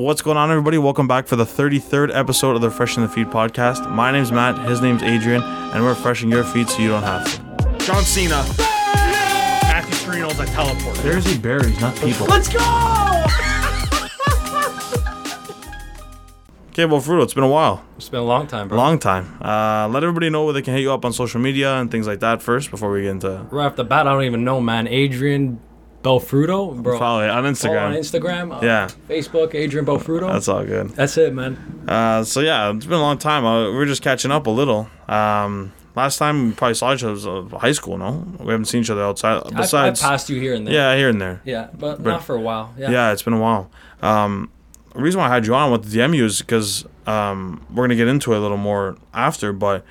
What's going on, everybody? Welcome back for the 33rd episode of the Fresh in the Feed podcast. My name's Matt, his name's Adrian, and we're freshing your feet so you don't have to. John Cena. Matthew Carino's a teleporter. There's he berries, not people. Let's go! Okay, well, Fruto, it's been a while. It's been a long time, bro. Long time. Uh, let everybody know where they can hit you up on social media and things like that first before we get into Right off the bat, I don't even know, man. Adrian Belfrudo, bro. follow it on Follow on Instagram. Instagram. uh, Yeah. Facebook, Adrian Belfrudo. That's all good. That's it, man. Uh, so yeah, it's been a long time. Uh, we're just catching up a little. Um, last time we probably saw each other was uh, high school. No, we haven't seen each other outside. Besides, I've passed you here and there. yeah, here and there. Yeah, but, not for a while. Yeah. Yeah, it's been a while. Um, the reason why I had you on, with wanted to DM is because um, we're gonna get into it a little more after, but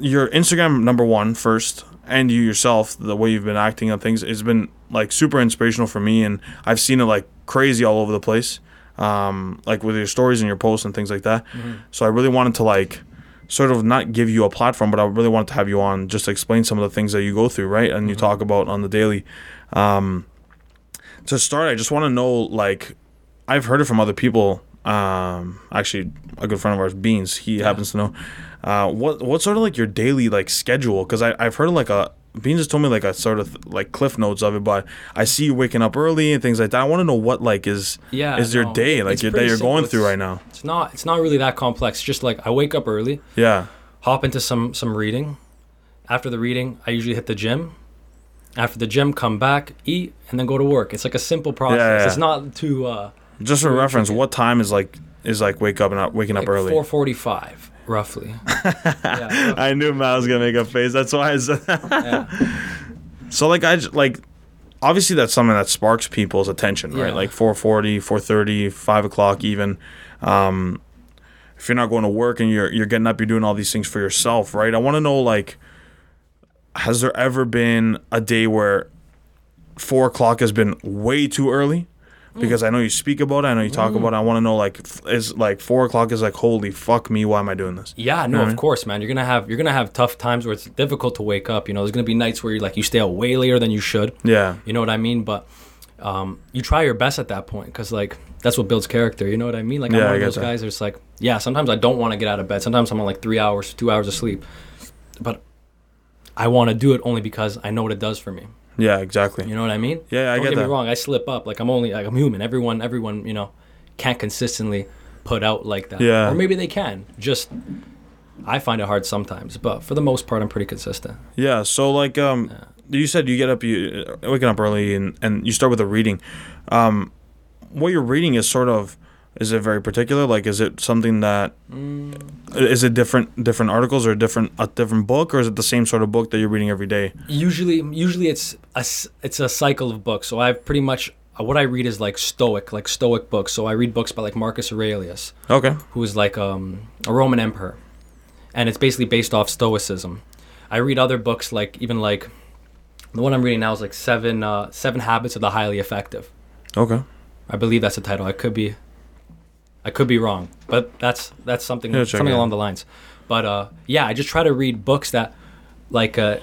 your Instagram number one first, and you yourself, the way you've been acting on things, it's been like super inspirational for me, and I've seen it like crazy all over the place, um, like with your stories and your posts and things like that. So I really wanted to like sort of not give you a platform, but I really wanted to have you on just to explain some of the things that you go through, right? And you talk about on the daily. Um, to start, I just want to know like I've heard it from other people. Um, actually, a good friend of ours, Beans, he happens to know. Uh, what what's sort of like your daily like schedule? Because I I've heard like a Beans just told me like a sort of like cliff notes of it, but I see you waking up early and things like that. I want to know what like is Yeah, is your no, day like your, that you're going simple. through It's- right now? It's not. It's not really that complex. Just like I wake up early, Yeah, hop into some some reading. After the reading, I usually hit the gym. After the gym, come back, eat, and then go to work. It's like a simple process. yeah. It's not too uh, just for reference, what time is like is like wake up and not waking like up early? four forty-five, roughly. yeah, I knew Matt was gonna make a face. That's why I said. yeah. So like I like obviously that's something that sparks people's attention, right? Yeah. Like 4:40, 4:30, 5 o'clock even. Um, if you're not going to work and you're you're getting up, you're doing all these things for yourself, right? I want to know like, has there ever been a day where four o'clock has been way too early? Because I know you speak about it, I know you talk about it. I want to know like, f- is like four o'clock is like, holy fuck me, why am I doing this? Yeah, no, of course, man. You're gonna have you're gonna have tough times where it's difficult to wake up. You know, there's gonna be nights where you like you stay out way later than you should. Yeah, You know what I mean? But um, you try your best at that point because like that's what builds character. You know what I mean? Like Yeah, I'm I one of get those that. guys. That's like, yeah, sometimes I don't want to get out of bed. Sometimes I'm on like three hours, two hours of sleep, but I want to do it only because I know what it does for me. Yeah, exactly. You know what I mean? Yeah, I don't get get me wrong. I slip up. Like I'm only like I'm human. Everyone, everyone, you know, can't consistently put out like that. Yeah. Or maybe they can. Just I find it hard sometimes, but for the most part, I'm pretty consistent. Yeah. So like, um, you said you get up, you waking up early, and and you start with a reading. Um, what you're reading is sort of is it very particular? Like, is it something that is it different different articles or different a different book, or is it the same sort of book that you're reading every day? Usually, usually it's a it's a cycle of books. So I've pretty much uh, what I read is like Stoic, like Stoic books. So I read books by like Marcus Aurelius, Okay. who is like um, a Roman emperor, and it's basically based off Stoicism. I read other books like even like the one I'm reading now is like seven uh, seven habits of the highly effective. Okay. I believe that's the title. I could be, I could be wrong, but that's that's something Yeah, something along the lines. But uh, yeah, I just try to read books that, like, uh,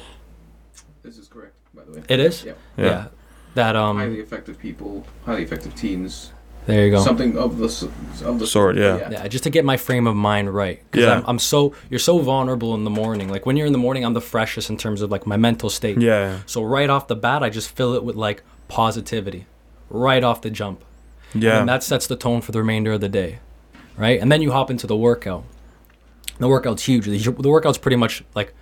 This is correct, by the way. it is. Yep. Yeah. That um. Highly effective people, highly effective teens. there you go. Something of the of the Sort, yeah. yeah, just to get my frame of mind right. Because Yeah. I'm, I'm so you're so vulnerable in the morning. Like when you're in the morning, I'm the freshest in terms of like my mental state. Yeah. So right off the bat, I just fill it with like positivity, right off the jump. Yeah. And that sets the tone for the remainder of the day, right? And then you hop into the workout. The workout's huge. The, the workout's pretty much like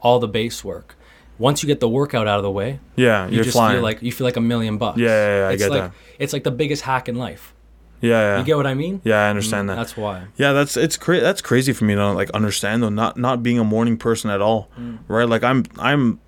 all the base work. Once you get the workout out of the way, yeah. you You're just flying. feel like you feel like a million bucks. Yeah, yeah, yeah, I it's get like that. it's like the biggest hack in life. yeah. Yeah. You get what I mean? yeah. I understand mm, that. That's why. Yeah, that's it's cra- that's crazy for me to like understand though. Not not being a morning person at all, mm. right? Like I'm I'm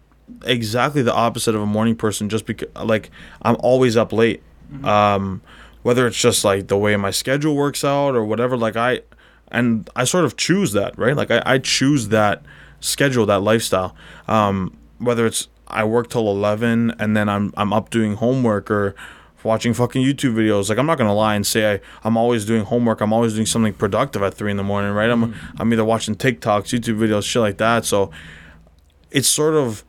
exactly the opposite of a morning person. Just because like I'm always up late. Mm-hmm. Um, whether it's just like the way my schedule works out or whatever. Like I and I sort of choose that, right? Like I, I choose that schedule, that lifestyle. Um, whether it's I work till eleven and then I'm I'm up doing homework or watching fucking YouTube videos. Like I'm not gonna lie and say I, I'm always doing homework. I'm always doing something productive at three in the morning, right? I'm I'm either watching TikToks, YouTube videos, shit like that. So it's sort of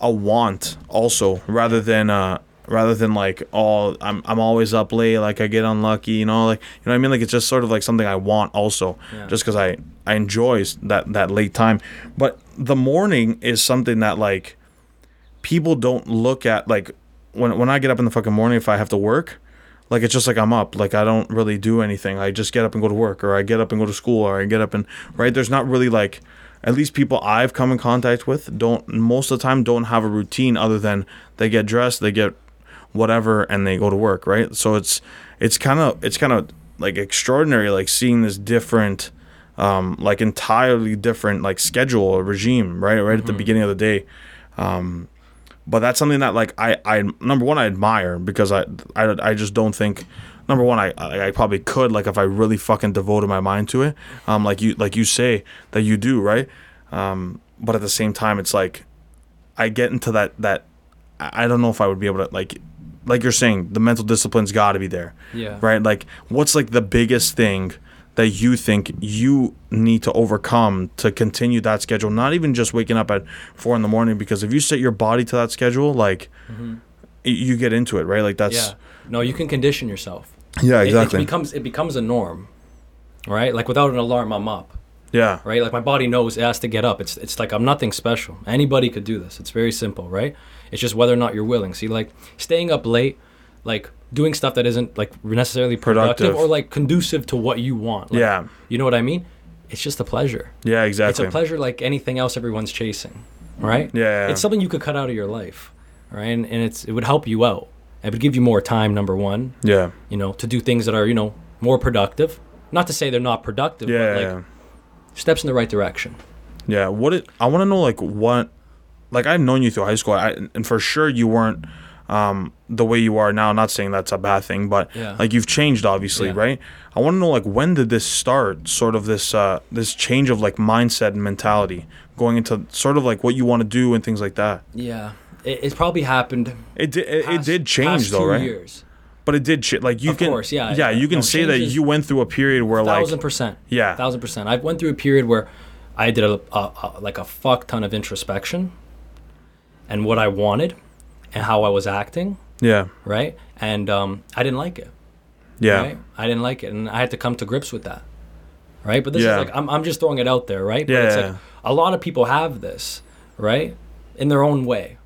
a want also rather than uh rather than like oh I'm I'm always up late like I get unlucky you know like you know what I mean? Like it's just sort of like something I want also Yeah. just because I I enjoy that that late time. But the morning is something that like people don't look at like when when I get up in the fucking morning if I have to work like it's just like I'm up. Like I don't really do anything. I just get up and go to work or I get up and go to school or I get up and right? There's not really like at least people I've come in contact with don't most of the time don't have a routine other than they get dressed they get whatever and they go to work right? So it's it's kind of it's kind of like extraordinary like seeing this different um like entirely different like schedule or regime right? Right at the beginning of the day. Um but that's something that like I I number one I admire because I I, I just don't think number one I, I probably could like if I really fucking devoted my mind to it. Um like you like you say that you do right? Um but at the same time it's like I get into that that I don't know if I would be able to like like you're saying the mental discipline's got to be there Yeah. right like what's like the biggest thing that you think you need to overcome to continue that schedule not even just waking up at four in the morning because if you set your body to that schedule like y- you get into it right like that's Mm-hmm. Yeah. No, you can condition yourself. yeah It- exactly It, becomes it becomes a norm, right? Like without an alarm, I'm up, yeah right? Like my body knows it has to get up. It's it's like I'm nothing special. Anybody could do this. It's very simple, right? It's just whether or not you're willing. See, like staying up late, like doing stuff that isn't like necessarily productive, Productive. or like conducive to what you want. Like, yeah You know what I mean? It's just a pleasure. yeah exactly. It's a pleasure like anything else everyone's chasing, right? Yeah. It's something you could cut out of your life, right? And, and it's it would help you out. It would give you more time. Number one, yeah you know, to do things that are you know more productive. Not to say they're not productive, yeah but like yeah. steps in the right direction. Yeah, what it I want to know like what like I've known you through high school I, and for sure you weren't um the way you are now not saying that's a bad thing but Yeah. like you've changed obviously Yeah. right i want to know like when did this start sort of this uh this change of like mindset and mentality going into sort of like what you want to do and things like that Yeah, it, it's probably happened. it did it, it did change though right Years, but it did ch- like you Of can course, yeah, yeah you can No, say that you went through a period where like thousand percent. yeah thousand percent. I went through a period where I did a, a, a like a fuck ton of introspection, and what I wanted, and how I was acting, yeah right? And um, I didn't like it. yeah Right? I didn't like it, and I had to come to grips with that. Right? But this Yeah. is like I'm I'm just throwing it out there, right? But Yeah, it's like a lot of people have this, right? In their own way.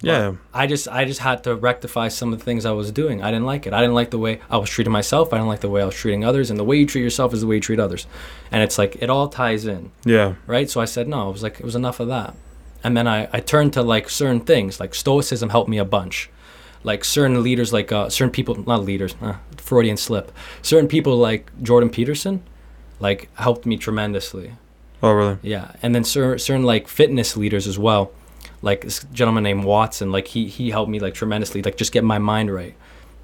But yeah I just I just had to rectify some of the things I was doing. I didn't like it. I didn't like the way I was treating myself. I didn't like the way I was treating others. And the way you treat yourself is the way you treat others. And it's like it all ties in, yeah right? So I said no. I was like it was enough of that. And then I I turned to like certain things. Like stoicism helped me a bunch. Like certain leaders, like uh, certain people, not leaders, uh, Freudian slip. Certain people like Jordan Peterson, like helped me tremendously. oh really Yeah, and then cer- certain like fitness leaders as well, like this gentleman named Watson. Like he he helped me like tremendously, like just get my mind right,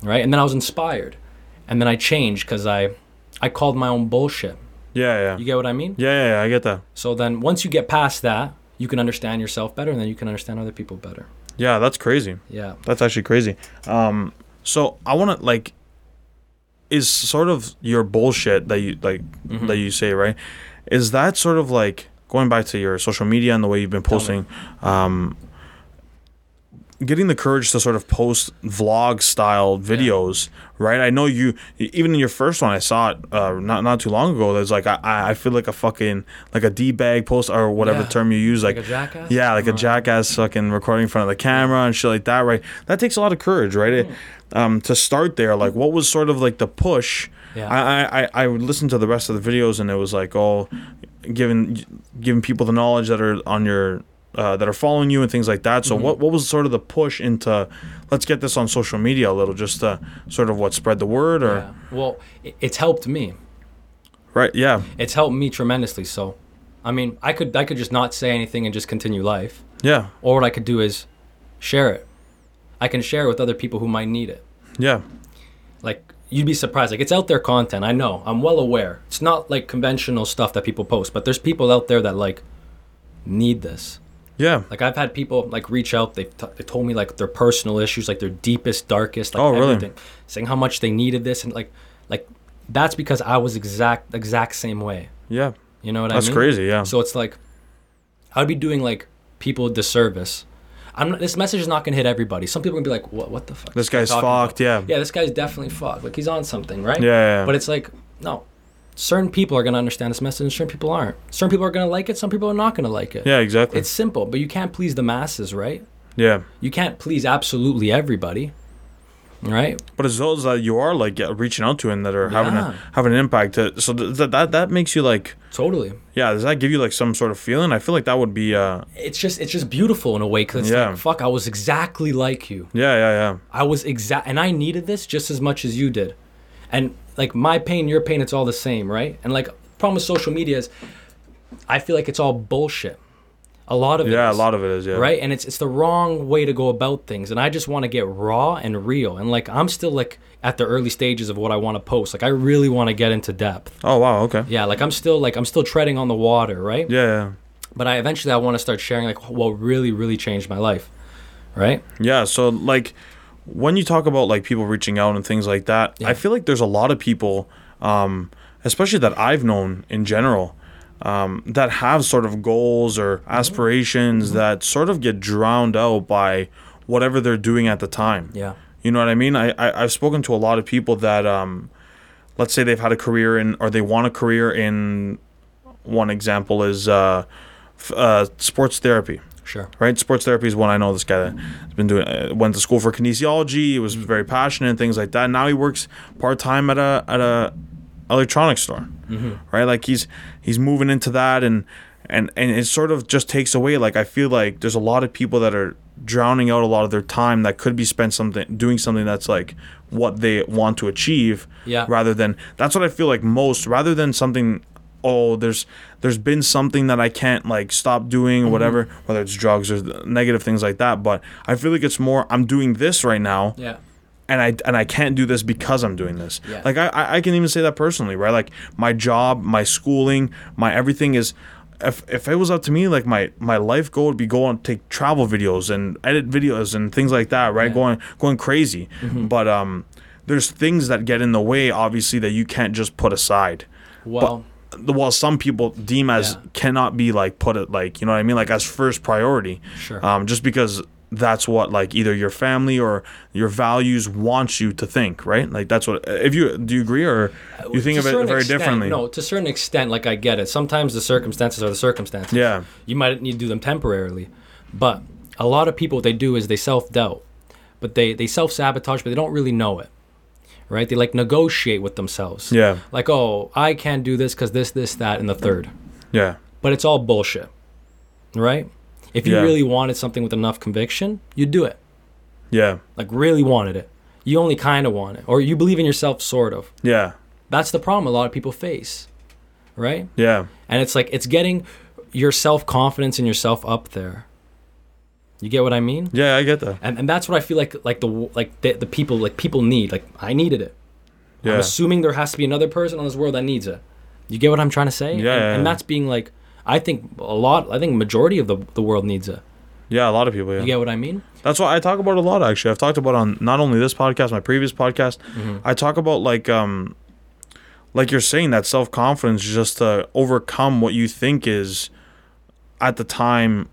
right. And then I was inspired, and then I changed because I I called my own bullshit. yeah yeah You get what I mean? yeah yeah, yeah i get that So then once you get past that, you can understand yourself better, and then you can understand other people better. yeah that's crazy Yeah. That's actually crazy. Um, so I want to like, is sort of your bullshit that you like Mm-hmm. that you say right? Is that sort of like going back to your social media and the way you've been posting? Um, getting the courage to sort of post vlog style videos, right? I know you even in your first one I saw it uh, not not too long ago. There's like I I feel like a fucking like a d bag post or whatever Yeah. term you use Like, like a jackass. yeah, like a jackass fucking recording in front of the camera and shit like that, right? That takes a lot of courage, right? It, um, to start there, like, what was sort of like the push? Yeah. I, I, I would listen to the rest of the videos and it was like, oh, giving giving people the knowledge that are on your uh, that are following you and things like that. So Mm-hmm. what what was sort of the push into let's get this on social media a little, just to sort of what spread the word or Yeah. Well, it's helped me. right? Yeah, It's helped me tremendously. So, I mean, I could I could just not say anything and just continue life. yeah, Or what I could do is share it. I can share it with other people who might need it. yeah, Like you'd be surprised. Like it's out there content. I know. I'm well aware. It's not like conventional stuff that people post, but there's people out there that like need this. Yeah. Like I've had people like reach out. They t- they told me like their personal issues, like their deepest, darkest, like Oh, really? everything, saying how much they needed this and like like that's because I was exact exact same way. Yeah, You know what that's I mean? That's crazy. Yeah, So it's like I'd be doing like people a disservice. I'm not, this message is not gonna hit everybody. Some people are gonna be like, what? What the fuck? This guy's talking about?" fucked. Yeah. Yeah, this guy's definitely fucked. Like he's on something, right? Yeah, yeah, yeah. But it's like, no. Certain people are gonna understand this message, and certain people aren't. Certain people are gonna like it. Some people are not gonna like it. Yeah, exactly. It's simple, but you can't please the masses, right? yeah. You can't please absolutely everybody, right? But it's those that you are like reaching out to and that are having a, having an impact. To, so th- that that that makes you like Totally. yeah. Does that give you like some sort of feeling? I feel like that would be uh It's just it's just beautiful in a way because Yeah. like fuck, I was exactly like you. yeah yeah yeah I was exact, and I needed this just as much as you did. And like my pain, your pain, it's all the same, right? And like problem with social media is, I feel like it's all bullshit. A lot of it yeah. A lot of it is yeah. right? And it's it's the wrong way to go about things. And I just want to get raw and real. And like I'm still like at the early stages of what I want to post. Like I really want to get into depth. Oh wow. Okay. Yeah, like I'm still like I'm still treading on the water, right? Yeah. yeah. But I eventually I want to start sharing like what really really changed my life, right? Yeah, so like when you talk about like people reaching out and things like that, Yeah. I feel like there's a lot of people, um, especially that I've known in general, um, that have sort of goals or Mm-hmm. aspirations that sort of get drowned out by whatever they're doing at the time. Yeah. You know what I mean? I, I I've spoken to a lot of people that, um, let's say they've had a career in or they want a career in. One example is uh, f- uh, sports therapy Sure. right? Sports therapy is one I know. This guy that has been doing, uh, went to school for kinesiology. He was very passionate and things like that. Now he works part time at a at a electronics store, right? Like he's he's moving into that, and and and it sort of just takes away. Like I feel like there's a lot of people that are drowning out a lot of their time that could be spent something doing something that's like what they want to achieve Yeah. rather than that's what I feel like most rather than something oh there's there's been something that I can't like stop doing or Mm-hmm. whatever whether it's drugs or negative things like that but I feel like it's more I'm doing this right now Yeah. and I and I can't do this because I'm doing this. Yeah. Like I I can even say that personally, right? Like my job, my schooling, my everything is. If, if it was up to me, like my, my life goal would be go on take travel videos and edit videos and things like that, right? Yeah. Going going crazy. But um, there's things that get in the way, obviously, that you can't just put aside. Well, The well, some people deem as Yeah. cannot be like put it like you know what I mean, like as first priority. Sure. Um, just because that's what like either your family or your values wants you to think, right? Like that's what. If you do you agree or you think of it very extent, differently? No, to a certain extent, like I get it. Sometimes the circumstances are the circumstances. Yeah. You might need to do them temporarily, but a lot of people what they do is they self doubt, but they they self sabotage, but they don't really know it. Right? They like negotiate with themselves. Yeah. Like, oh, I can't do this because this, this, that, and the third. Yeah. But it's all bullshit. Right? If you Yeah. really wanted something with enough conviction, you'd do it. Yeah. Like really wanted it. You only kind of want it, or you believe in yourself, sort of. Yeah. That's the problem a lot of people face, right? Yeah. And it's like it's getting your self confidence and yourself up there. You get what I mean? Yeah. I get that. And, and that's what I feel like like the like the, the people like people need. Like I needed it. Yeah. I'm assuming there has to be another person on this world that needs it. You get what I'm trying to say? Yeah, And, yeah, and that's being like I think a lot. I think majority of the the world needs it. Yeah. A lot of people. Yeah. You get what I mean? That's what I talk about a lot. Actually, I've talked about on not only this podcast, my previous podcast. Mm-hmm. I talk about like um, like you're saying that self confidence just to overcome what you think is, at the time,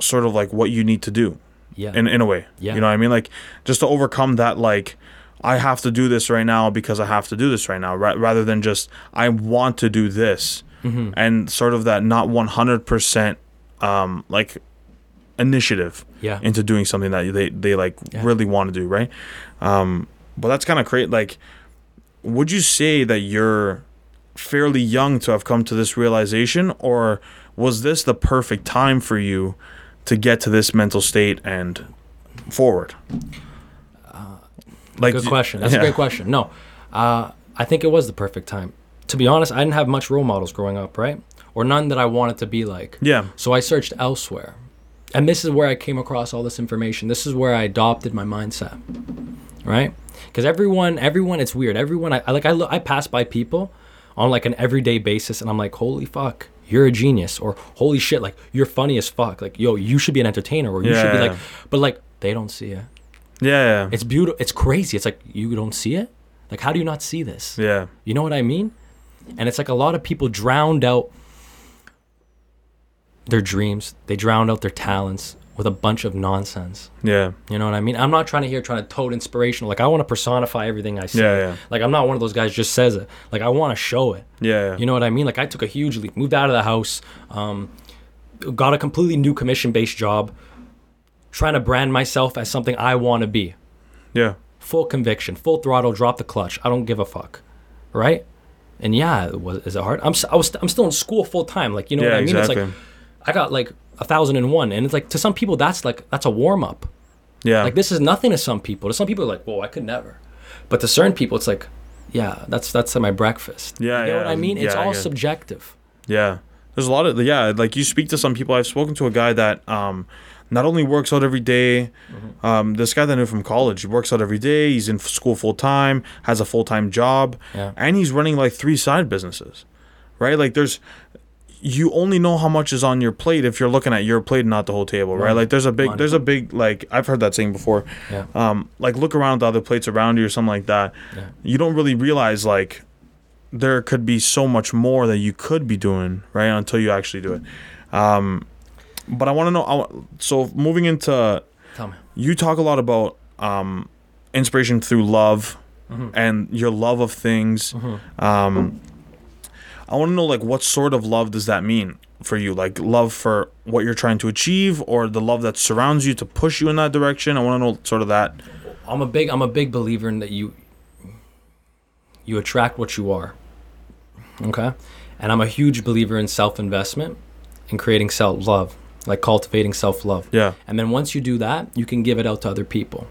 sort of like what you need to do. Yeah. in in a way. Yeah. You know what I mean? Like just to overcome that like I have to do this right now because I have to do this right now ra- rather than just I want to do this. Mm-hmm. And sort of that not 100% um like initiative Yeah. into doing something that they they like Yeah. really want to do, right? Um but that's kind of great like would you say that you're fairly young to have come to this realization or was this the perfect time for you to get to this mental state and forward like Good question. That's yeah. a great question. No, uh, I think it was the perfect time. To be honest, I didn't have much role models growing up, right? Or none that I wanted to be like. yeah So I searched elsewhere. And this is where I came across all this information. This is where I adopted my mindset. Right? Because everyone, everyone, it's weird. Everyone, I, I like, I, look, I pass by people on like an everyday basis and I'm like, holy fuck, you're a genius. Or holy shit, like, you're funny as fuck. Like, yo, you should be an entertainer. Or you should be Yeah. like, but like, they don't see it. yeah yeah It's beautiful. It's crazy. It's like, you don't see it? Like, how do you not see this? yeah You know what I mean? And it's like a lot of people drowned out their dreams. They drowned out their talents with a bunch of nonsense. Yeah. You know what I mean? I'm not trying to hear trying to tote inspirational. Like I want to personify everything I say. Yeah, yeah. Like I'm not one of those guys just says it. Like I want to show it. Yeah. You know what I mean? Like I took a huge leap, moved out of the house, um, got a completely new commission based job, trying to brand myself as something I want to be. Yeah. Full conviction, full throttle, drop the clutch. I don't give a fuck, right? And yeah, it was is it hard? I'm I was I'm still in school full time. Like you know Yeah, what I mean? exactly. It's like I got like a thousand and one, and it's like to some people that's like that's a warm up. Yeah. Like this is nothing to some people. To some people, are like, whoa, I could never. But to certain people, it's like, yeah, that's that's my breakfast. Yeah, you know yeah, what I mean? It's yeah, I all subjective. Yeah. There's a lot of yeah, like you speak to some people. I've spoken to a guy that um not only works out every day, Mm-hmm. um, this guy that I knew from college, he works out every day, he's in school full time, has a full time job, Yeah. and he's running like three side businesses. Right? Like there's you only know how much is on your plate if you're looking at your plate and not the whole table, right? Money. Like there's a big there's a big like I've heard that saying before. Yeah. Um, like look around at the other plates around you or something like that. Yeah. You don't really realize like there could be so much more that you could be doing, right? Until you actually do it. Um, but I want to know. I, so moving into, Tell me. you talk a lot about um, inspiration through love Mm-hmm. and your love of things. Um, I want to know like what sort of love does that mean for you? Like love for what you're trying to achieve, or the love that surrounds you to push you in that direction. I want to know sort of that. I'm a big I'm a big believer in that you you attract what you are. Okay? And I'm a huge believer in self-investment and creating self-love, like cultivating self-love. Yeah. And then once you do that, you can give it out to other people.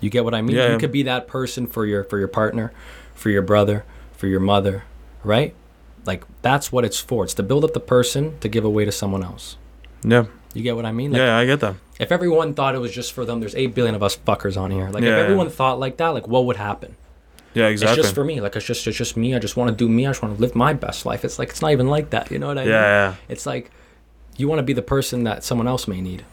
You get what I mean? Yeah. You could be that person for your for your partner, for your brother, for your mother, right? Like that's what it's for. It's to build up the person to give away to someone else. Yeah. You get what I mean? Like, yeah, I get that. if everyone thought it was just for them, there's eight billion of us fuckers on here. Like Yeah, if yeah. everyone thought like that, like what would happen? Yeah, exactly. It's just for me. Like it's just it's just me. I just want to do me. I just want to live my best life. It's like it's not even like that. You know what I yeah, mean? yeah, It's like you want to be the person that someone else may need.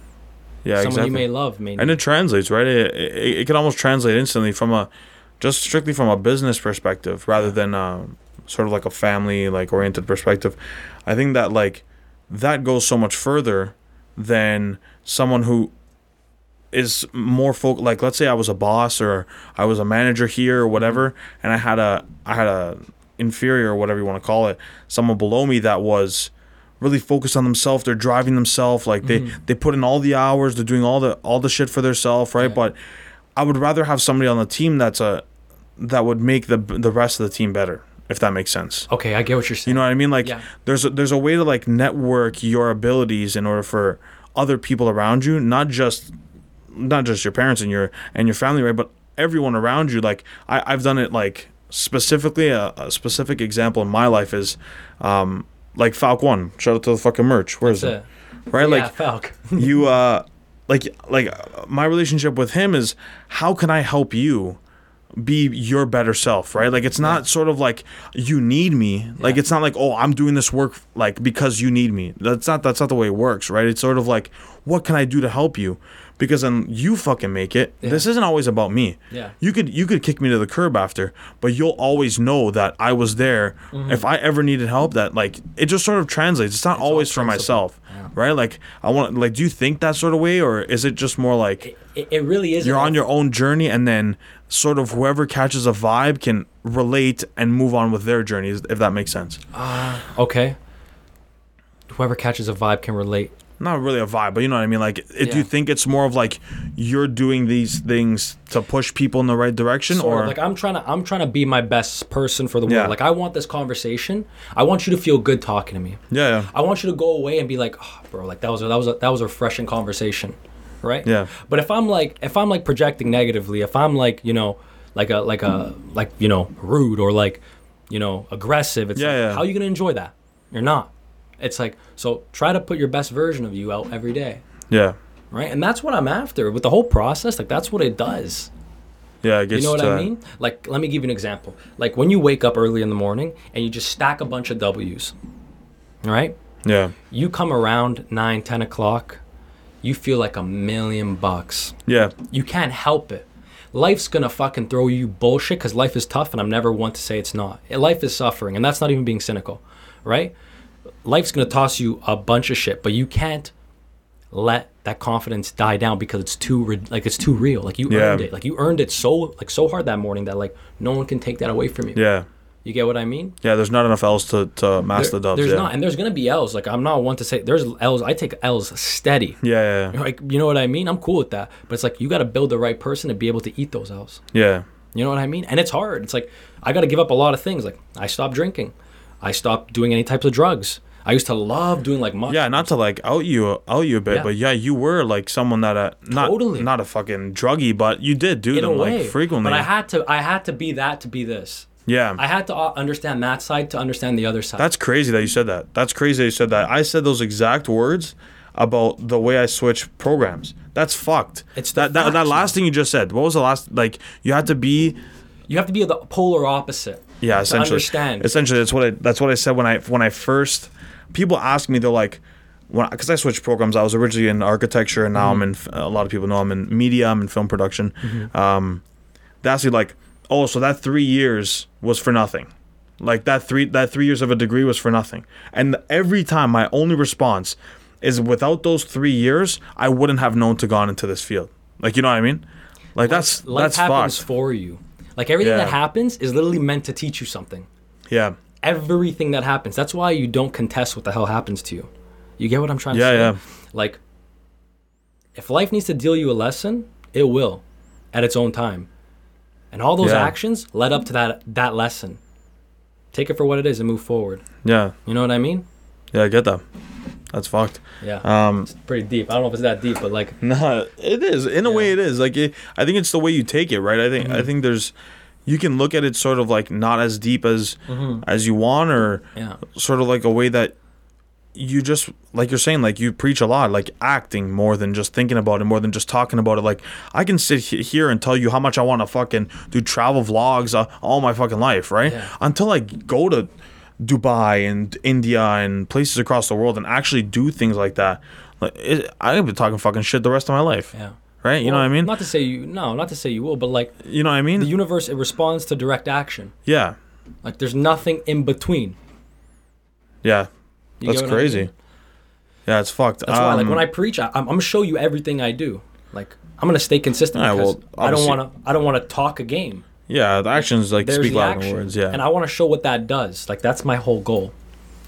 yeah, someone exactly. you may love may need. and it translates, right? It, it, it can almost translate instantly from a just strictly from a business perspective rather than uh, sort of like a family like oriented perspective. I think that like that goes so much further than someone who is more folk like let's say I was a boss or I was a manager here or whatever and I had a I had a inferior or whatever you want to call it someone below me that was really focused on themselves they're driving themselves like they mm-hmm. they put in all the hours they're doing all the all the shit for themselves right Yeah. but I would rather have somebody on the team that's a that would make the the rest of the team better if that makes sense okay, I get what you're saying. you know what I mean? Like Yeah. there's a, there's a way to like network your abilities in order for other people around you, not just not just your parents and your and your family, right? But everyone around you. Like I, I've done it like specifically a, a specific example in my life is um like Falk One. Shout out to the fucking merch. Where is it? it. Right? yeah, Like Falk. you uh like like uh, my relationship with him is how can I help you be your better self, right? Like it's not sort of like you need me. Like Yeah. it's not like oh I'm doing this work like because you need me. That's not that's not the way it works, right? It's sort of like what can I do to help you? Because then you fucking make it. Yeah. This isn't always about me. Yeah. You could you could kick me to the curb after, but you'll always know that I was there mm-hmm. if I ever needed help. That like it just sort of translates. It's not all always for myself, right? Like I want like do you think that sort of way, or is it just more like It, it really is. you're on your own journey and then sort of whoever catches a vibe can relate and move on with their journeys, if that makes sense. Ah. Okay. Whoever catches a vibe can relate. Not really a vibe, but you know what I mean. Like, it, do you think it's more of like you're doing these things to push people in the right direction, or of, like I'm trying to I'm trying to be my best person for the Yeah. world. Like I want this conversation. I want you to feel good talking to me. yeah, yeah, I want you to go away and be like, oh, bro, like that was a, that was a, that was a refreshing conversation, right? Yeah. But if I'm like if I'm like projecting negatively, if I'm like you know like a like a like you know rude or like you know aggressive, it's Yeah, like, yeah. how are you gonna enjoy that? You're not. It's like so try to put your best version of you out every day, yeah, right? And that's what I'm after with the whole process. Like that's what it does. yeah. I guess. You know what to I mean? Like, let me give you an example. Like, when you wake up early in the morning and you just stack a bunch of W's, right? Yeah, You come around 9, 10 o'clock, you feel like a million bucks. yeah, You can't help it. Life's gonna fucking throw you bullshit because life is tough, and I'm never one to say it's not. Life is suffering, and that's not even being cynical, right? Life's gonna toss you a bunch of shit, but you can't let that confidence die down because it's too re- like it's too real. Like you Yeah. earned it. Like you earned it so like so hard that morning that like no one can take that away from you. Yeah. You get what I mean? Yeah, there's not enough L's to, to mask There- the dubs. there's yeah. not, and there's gonna be L's. Like I'm not one to say there's L's. I take L's steady. yeah, yeah, yeah. Like you know what I mean? I'm cool with that. But it's like you got to build the right person to be able to eat those L's. Yeah. You know what I mean? And it's hard. It's like I got to give up a lot of things. Like I stopped drinking. I stopped doing any types of drugs. I used to love doing like much. Yeah, not to like out you out you a bit, Yeah. but yeah, you were like someone that uh, not Totally. not a fucking druggie, but you did do in them like frequently. But I had to. I had to be that to be this. Yeah, I had to uh, understand that side to understand the other side. that's crazy that you said that. That's crazy that you said that. I said those exact words about the way I switch programs. That's fucked. It's that that, that last thing you just said. What was the last like? You had to be you have to be the polar opposite. Yeah, to essentially. understand. Essentially, that's what I that's what I said when I when I first people ask me they're like when because I switched programs. I was originally in architecture and now I'm in a lot of people know I'm in media. I'm in film production. Um, they ask me like, oh, so that three years was for nothing. Like that three that three years of a degree was for nothing. And every time my only response is without those three years, I wouldn't have known to gone into this field. Like you know what I mean? Like that's Life that's happens fucked. for you. Like everything Yeah. that happens is literally meant to teach you something. Yeah. Everything that happens. That's why you don't contest what the hell happens to you. You get what I'm trying Yeah, to say? yeah. Like, if life needs to deal you a lesson, it will, at its own time. And all those Yeah. actions led up to that that lesson. Take it for what it is and move forward. Yeah. You know what I mean? Yeah, I get that. That's fucked. Yeah. Um, it's pretty deep. I don't know if it's that deep, but like, no, it is. In a way, it is. Like, it, I think it's the way you take it, right? I think, Mm-hmm. I think there's, you can look at it sort of like not as deep as, as you want, or Mm-hmm. yeah. sort of like a way that you just, like you're saying, like you preach a lot, like acting more than just thinking about it, more than just talking about it. Like, I can sit here and tell you how much I want to fucking do travel vlogs uh, all my fucking life, right? Yeah. Until I go to Dubai and India and places across the world and actually do things like that. Like, it, I've been talking fucking shit the rest of my life, Yeah. right? You know what I mean? Not to say you, no, not to say you will, but like, you know what I mean? the universe, it responds to direct action. yeah, Like, there's nothing in between. yeah. You That's what I crazy. mean? Yeah, it's fucked. That's why, like, Um, when I preach, I, I'm, I'm gonna show you everything I do. Like, I'm gonna stay consistent because well, I don't want to. I don't want to talk a game. yeah, the actions like There's speak louder than words. Yeah. and I want to show what that does. Like, that's my whole goal.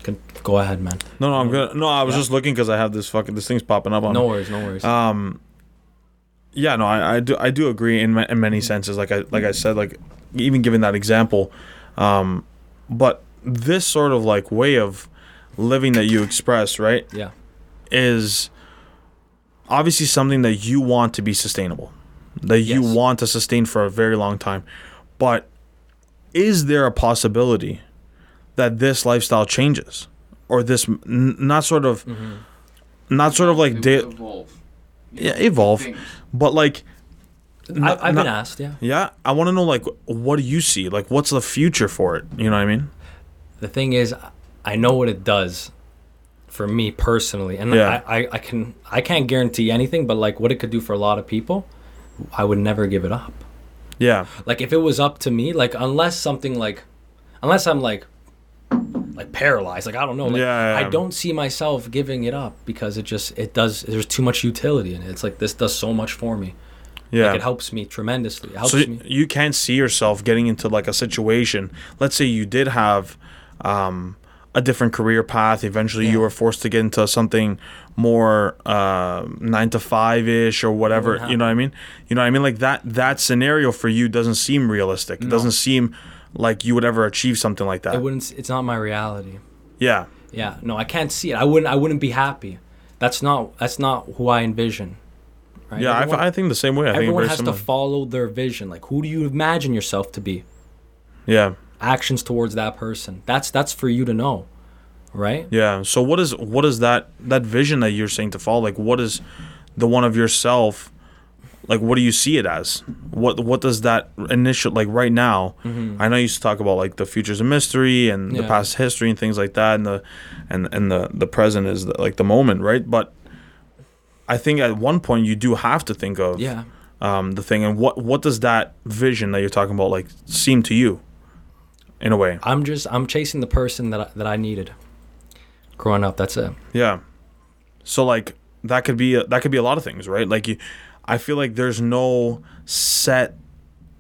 Can, go ahead, man. no, no, I'm good. No, I was Yeah. just looking because I have this fucking this thing's popping up on. No me. worries, no worries. Um, yeah, no, I, I do I do agree in ma- in many senses. Like I like I said, like even giving that example, um, but this sort of like way of living that you express, right, yeah, is obviously something that you want to be sustainable, that you want to sustain for a very long time. But is there a possibility that this lifestyle changes, or this n- not sort of, mm-hmm. not sort of like They da- evolve. yeah, evolve, Things. but like I, I've been asked. Yeah. yeah, I want to know like what do you see? Like what's the future for it? You know what I mean? The thing is, I know what it does for me personally, and Yeah. I, I, I can I can't guarantee anything, but like what it could do for a lot of people, I would never give it up. Yeah, Like if it was up to me, like unless something like, unless I'm like, like paralyzed, like I don't know, like Yeah, yeah. I don't see myself giving it up because it just it does. There's too much utility in it. It's like this does so much for me. yeah. Like it helps me tremendously. It helps so me. you can't see yourself getting into like a situation. Let's say you did have um, a different career path. Eventually, you were forced to get into something more uh, nine to five ish or whatever. You know what I mean? You know what I mean? Like that that scenario for you doesn't seem realistic. It doesn't seem like you would ever achieve something like that. It wouldn't. It's not my reality. yeah. Yeah, no, I can't see it. I wouldn't. I wouldn't be happy. That's not. That's not who I envision. Right? Yeah, I, Everyone- I think the same way. I everyone very has similar. to follow their vision. Like, who do you imagine yourself to be? yeah. Actions towards that person. That's that's for you to know, right? Yeah. So what is what is that that vision that you're saying to follow? Like what is the one of yourself like what do you see it as? What what does that initial like right now? I know you used to talk about like the future's a mystery and the Mm-hmm. Past history and things like that and the and and the the present is the, like the moment, right? But I think at one point you do have to think of Yeah. um, the thing and what what does that vision that you're talking about like seem to you in a way? I'm just. I'm chasing the person that I, that I needed. Growing up, that's it. Yeah. So like that could be a, that could be a lot of things, right? Like you, I feel like there's no set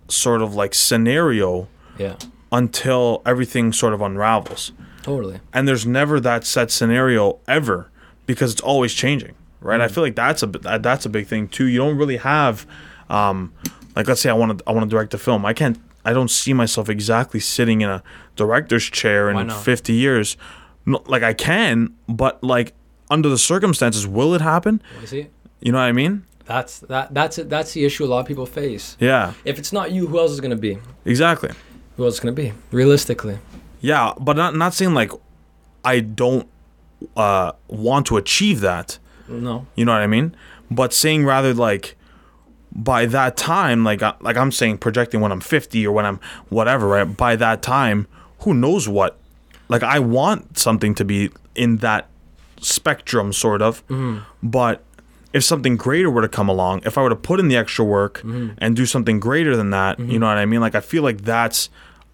sort of like scenario Yeah. until everything sort of unravels. Totally. and there's never that set scenario ever because it's always changing right i feel like that's a that's a big thing too you don't really have um like let's say i want to i want to direct a film i can't i don't see myself exactly sitting in a director's chair Why in not? 50 years no, like i can but like under the circumstances will it happen You see? you know what i mean That's that that's it. That's the issue a lot of people face. yeah If it's not you, who else is gonna be? exactly Who else is gonna be? Realistically. yeah but not not saying like i don't uh want to achieve that No. You know what I mean? But saying rather like by that time, like I- like I'm saying, projecting when I'm 50 or when I'm whatever, right? By that time, who knows what? Like I want something to be in that spectrum, sort of. Mm-hmm. But if something greater were to come along, if I were to put in the extra work mm-hmm. and do something greater than that, you mm-hmm. know what I mean? Like I feel like that's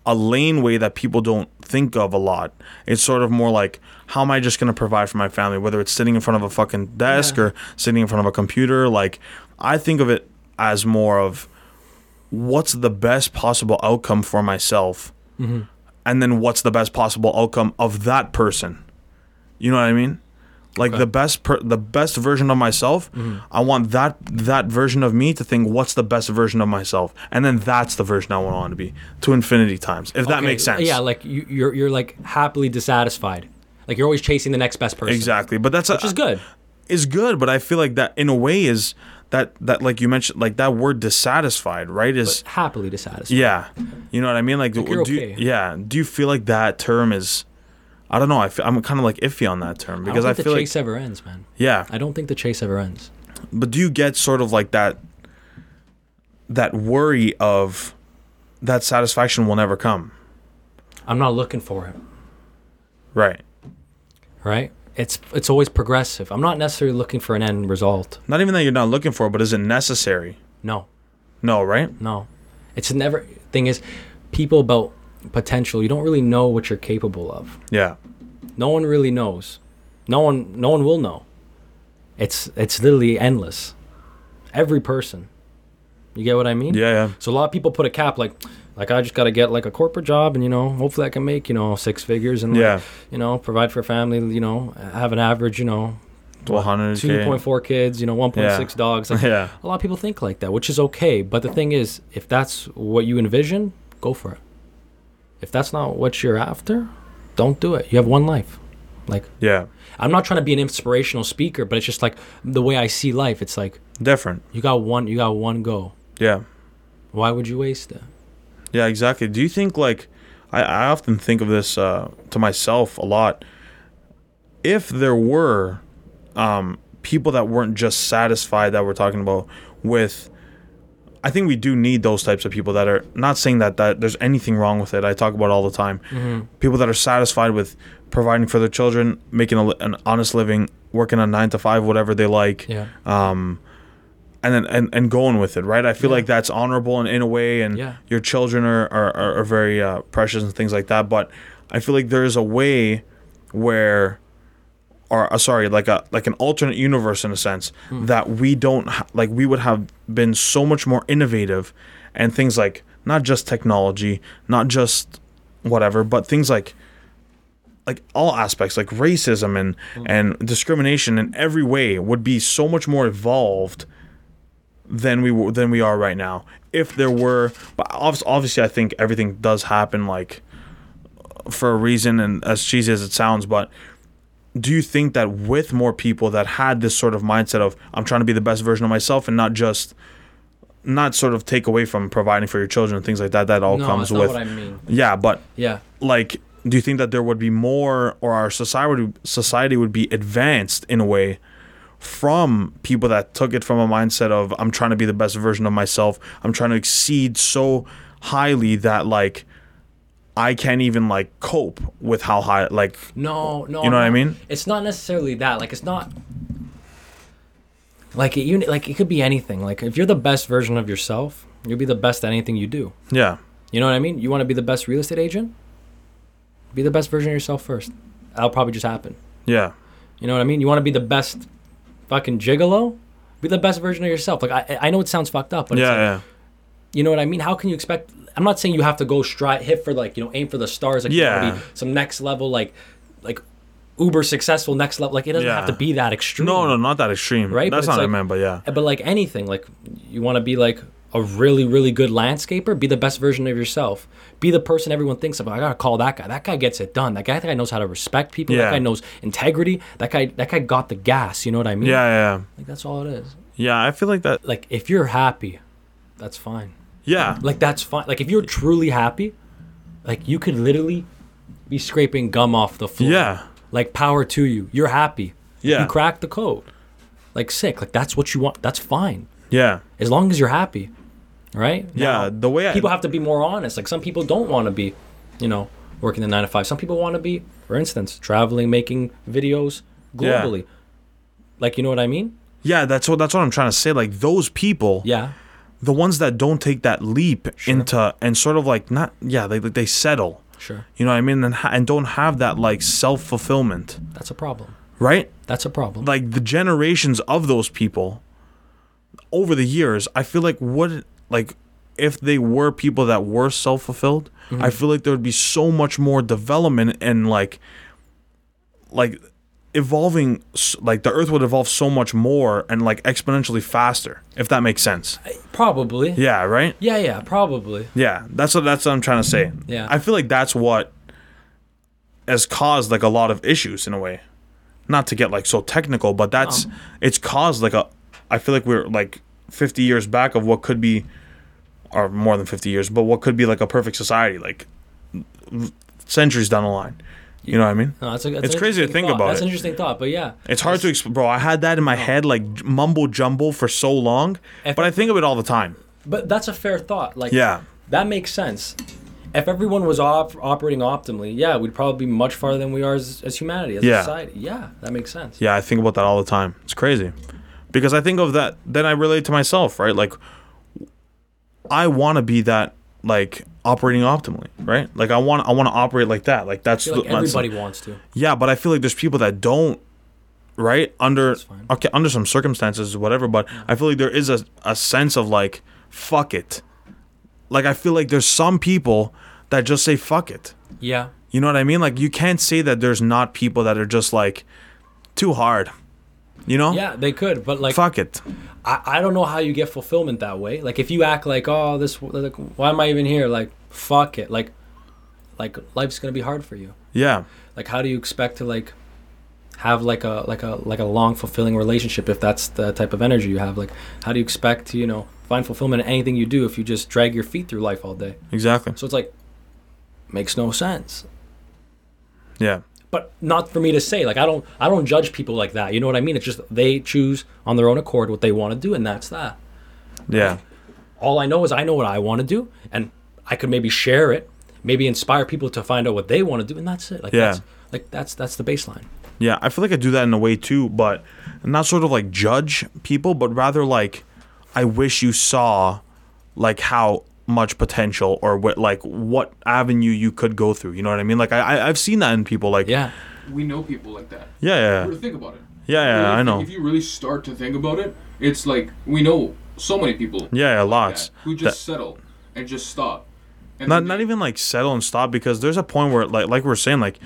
a lane way that people don't think of a lot. It's sort of more like, how am I just gonna provide for my family? Whether it's sitting in front of a fucking desk Yeah. or sitting in front of a computer, like I think of it as more of what's the best possible outcome for myself, mm-hmm. and then what's the best possible outcome of that person. You know what I mean? Like Okay. the best per- the best version of myself, mm-hmm. I want that that version of me to think what's the best version of myself, and then that's the version I want to be to infinity times. If that makes sense. Yeah, like you, you're you're like happily dissatisfied. Like you're always chasing the next best person. exactly. But that's a, Which is good. is good, but I feel like that in a way is that that like you mentioned like that word dissatisfied, right? Is But happily dissatisfied. yeah, you know what I mean? Like, you're do you- okay. yeah, do you feel like that term is? I don't know. I feel, I'm kind of like iffy on that term because I I, feel the like chase ever ends, man. yeah, I don't think the chase ever ends. but do you get sort of like that that worry of that satisfaction will never come, I'm not looking for it. right? Right? It's it's always progressive. I'm not necessarily looking for an end result. Not even that you're not looking for, but is it necessary? No. No, right? No. It's never thing is people about potential, you don't really know what you're capable of. Yeah, No one really knows. No one no one will know. It's it's literally endless. Every person. You get what I mean? yeah, yeah. So a lot of people put a cap like like I just got to get like a corporate job and you know hopefully I can make you know six figures and like, Yeah. you know provide for a family you know have an average you know To 100 two point four kids you know one point six dogs. Like, yeah, a lot of people think like that which is okay but the thing is if that's what you envision go for it. If that's not what you're after don't do it. You have one life. Like yeah. I'm not trying to be an inspirational speaker but it's just like the way I see life it's like Different. you got one you got one go Yeah. why would you waste it Yeah, exactly. Do you think like I, I often think of this uh, to myself a lot. If there were um, people that weren't just satisfied that we're talking about with, I think we do need those types of people that are not saying that that there's anything wrong with it. I talk about it all the time. People that are satisfied with providing for their children, making a, an honest living, working a nine to five, whatever they like yeah and then and, and going with it, right? I feel Yeah. like that's honorable in, in a way, and Yeah. your children are are, are, very uh, precious and things like that. But I feel like there is a way where, or uh, sorry, like a like an alternate universe in a sense Hmm. that we don't ha- like. We would have been so much more innovative, and things like not just technology, not just whatever, but things like like all aspects like racism and and discrimination in every way would be so much more evolved than we w- than we are right now. If there were but obviously, obviously I think everything does happen like for a reason and as cheesy as it sounds but do you think that with more people that had this sort of mindset of I'm trying to be the best version of myself and not just not sort of take away from providing for your children and things like that that all no comes that's with what I mean. Yeah but yeah. like do you think that there would be more or our society society would be advanced in a way from people that took it from a mindset of I'm trying to be the best version of myself I'm trying to exceed so highly that like I can't even like cope with how high like No, no. You know what I mean? It's not necessarily that. Like, it's not. Like it, you like it could be anything. Like if you're the best version of yourself, you'll be the best at anything you do. yeah You know what I mean? You want to be the best real estate agent? Be the best version of yourself first. That'll probably just happen. yeah You know what I mean? You want to be the best fucking gigolo. Be the best version of yourself. Like I, I know it sounds fucked up, but it's yeah, like, yeah. you know what I mean. How can you expect? I'm not saying you have to go stride, hit for like you know, aim for the stars. Like Yeah. be some next level, like like uber successful next level. Like it doesn't have to be that extreme. No, no, not that extreme. Right, That's not what I like- meant, but yeah. Eh, but like anything, like you want to be like a really, really good landscaper. Be the best version of yourself. Be the person everyone thinks of. I gotta call that guy. That guy gets it done. That guy, that guy knows how to respect people. That guy knows integrity. That guy, that guy got the gas. You know what I mean? Yeah, yeah, yeah. Like that's all it is. Yeah, I feel like that. Like if you're happy, that's fine. Yeah. Like that's fine. Like if you're truly happy, like you could literally be scraping gum off the floor. Yeah. Like power to you. You're happy. Yeah. You cracked the code. Like sick. Like that's what you want. That's fine. Yeah. As long as you're happy. Right? Yeah. The way I. people have to be more honest. Like some people don't want to be, you know, working the nine to five. Some people want to be, for instance, traveling, making videos globally. Yeah. Like you know what I mean? yeah, that's what that's what I'm trying to say. Like those people, Yeah. the ones that don't take that leap into and sort of like not yeah, they they settle. Sure. You know what I mean? And and don't have that like self fulfillment, That's a problem. right? That's a problem. Like the generations of those people over the years, I feel like what like if they were people that were self fulfilled, I feel like there would be so much more development and like like evolving like the earth would evolve so much more and like exponentially faster if that makes sense Probably. yeah right Yeah, yeah, probably. yeah that's what that's what i'm trying to say Yeah. i feel like that's what has caused like a lot of issues in a way not to get like so technical but that's Um. it's caused like a i feel like we're like 50 years back of what could be or more than 50 years but what could be like a perfect society like centuries down the line you know what i mean No, that's a, that's It's crazy to think thought. about That's it. an interesting thought, but yeah. It's hard to explain, bro. I had that in my head, like mumble jumble for so long, If- but I think of it all the time. But that's a fair thought. Like, Yeah, that makes sense. If everyone was op- operating optimally, yeah, we'd probably be much farther than we are as, as humanity, as Yeah. a society. Yeah, that makes sense. yeah. I think about that all the time. It's crazy, because I think of that. Then I relate to myself, right? Like, I want to be that, like operating optimally, right? Like I want, I want to operate like that. Like that's, like the- that's- everybody wants to. Yeah, but I feel like there's people that don't, right? Under okay, under some circumstances, whatever. But I feel like there is a a sense of like, fuck it. Like I feel like there's some people that just say fuck it. Yeah. You know what I mean? Like you can't say that there's not people that are just like too hard. You know? Yeah, they could, but like, Fuck it. I, I don't know how you get fulfillment that way. Like, if you act like, oh, this, like, why am I even here? Like, fuck it. Like, like life's gonna be hard for you. Yeah. Like, how do you expect to like have like a like a like a long fulfilling relationship if that's the type of energy you have? Like, how do you expect to you know find fulfillment in anything you do if you just drag your feet through life all day? Exactly. So it's like makes no sense. Yeah. But not for me to say. Like I don't I don't judge people like that. You know what I mean? It's just they choose on their own accord what they want to do and that's that. Yeah. All I know is I know what I want to do and I could maybe share it, maybe inspire people to find out what they want to do and that's it. Like Yeah. that's like that's that's the baseline. Yeah, I feel like I do that in a way too, but not sort of like judge people, but rather like I wish you saw like how much potential or what like what avenue you could go through. You know what I mean? Like I, I I've seen that in people. Like yeah, Yeah. We know people like that. yeah, yeah, Really think about it. yeah, yeah, Really, I know. If you really start to think about it, it's like we know so many people. Yeah, yeah, like lots. that who just settle and just stop. And Not then not even like settle and stop because there's a point where like like we're saying like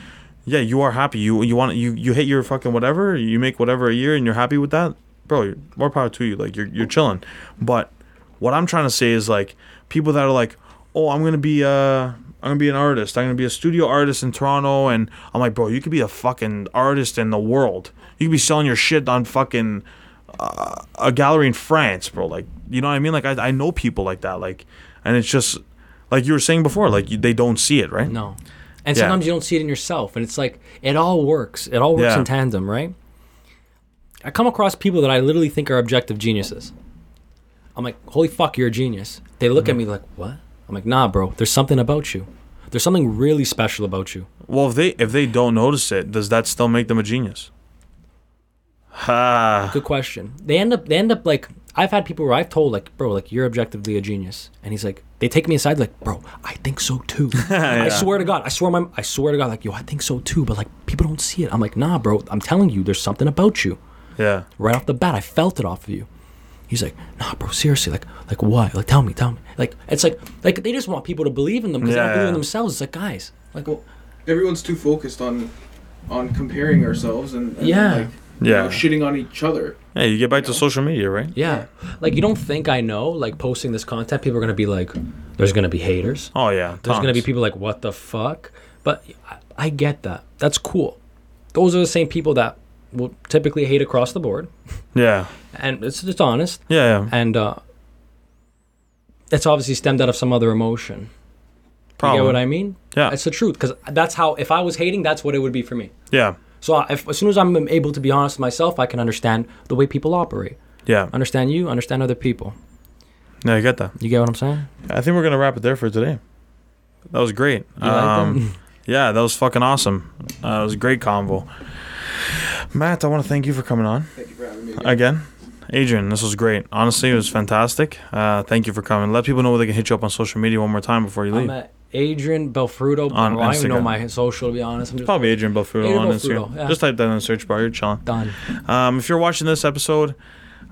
yeah you are happy you you want you you hit your fucking whatever you make whatever a year and you're happy with that bro more power to you like you're you're chilling but what I'm trying to say is like people that are like oh I'm gonna be uh I'm gonna be an artist I'm gonna be a studio artist in Toronto and I'm like bro you could be a fucking artist in the world you could be selling your shit on fucking uh, a gallery in France bro like you know what I mean like I, I know people like that like and it's just like you were saying before like you, they don't see it right No. And Yeah. sometimes you don't see it in yourself. And it's like, it all works. It all works Yeah. in tandem, right? I come across people that I literally think are objective geniuses. I'm like, holy fuck, you're a genius. They look Mm-hmm. at me like, what? I'm like, nah, bro, there's something about you. There's something really special about you. well if they if they don't notice it does that still make them a genius ha Good question. They end up, they end up like, I've had people where I've told, like, bro, like, you're objectively a genius. And he's like, they take me aside, like, bro, I think so too. I swear to God, I swear my, I swear to God, like, yo, I think so too. But like, people don't see it. I'm like, nah, bro, I'm telling you, there's something about you. Yeah. right off the bat. I felt it off of you. He's like, nah, bro, seriously, like, like what? Like, tell me, tell me. Like, it's like, like they just want people to believe in them because they Yeah, don't believe in themselves. It's like, guys, like, well, Everyone's too focused on on comparing ourselves and, and Yeah. like you Yeah. know, shitting on each other. Hey, you get back to social media, right? yeah, like you don't think I know? Like posting this content, people are gonna be like, there's gonna be haters. Oh yeah. There's gonna be tons. people like, what the fuck? But I, I get that. That's cool. Those are the same people that will typically hate across the board, Yeah. and it's it's honest. Yeah. Yeah. and uh, it's obviously stemmed out of some other emotion. Probably. You get what I mean? Yeah. It's the truth because that's how. If I was hating, that's what it would be for me. Yeah. So I- if, as soon as I'm able to be honest with myself, I can understand the way people operate. Yeah. Understand you, understand other people. Yeah. you get that. You get what I'm saying? I think we're gonna wrap it there for today. That was great. You like Um. Yeah, that was fucking awesome. Uh, it was a great convo. Matt, I want to thank you for coming on Thank you for having me. again. Adrian, this was great. Honestly, it was fantastic. Uh, thank you for coming. Let people know where they can hit you up on social media one more time before you leave. I'm at Adrian Belfrudo. On I don't even know my social to be honest. I'm just Probably Adrian Belfrudo Adrian on Belfrudo, Instagram. yeah. Just type that in the search bar. You're chilling. done. Um, if you're watching this episode,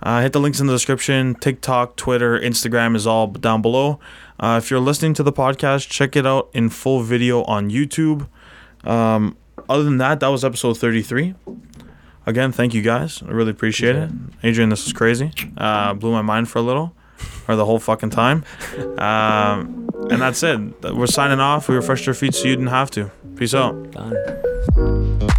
uh, hit the links in the description. TikTok, Twitter, Instagram is all down below. Uh, if you're listening to the podcast, check it out in full video on YouTube. Um, other than that, that was episode 33. Again, thank you guys. I really appreciate it. Adrian, this was crazy. Uh, blew my mind for a little, or the whole fucking time. Um, and that's it. We're signing off. We refreshed our feet so you didn't have to. Peace out. Done.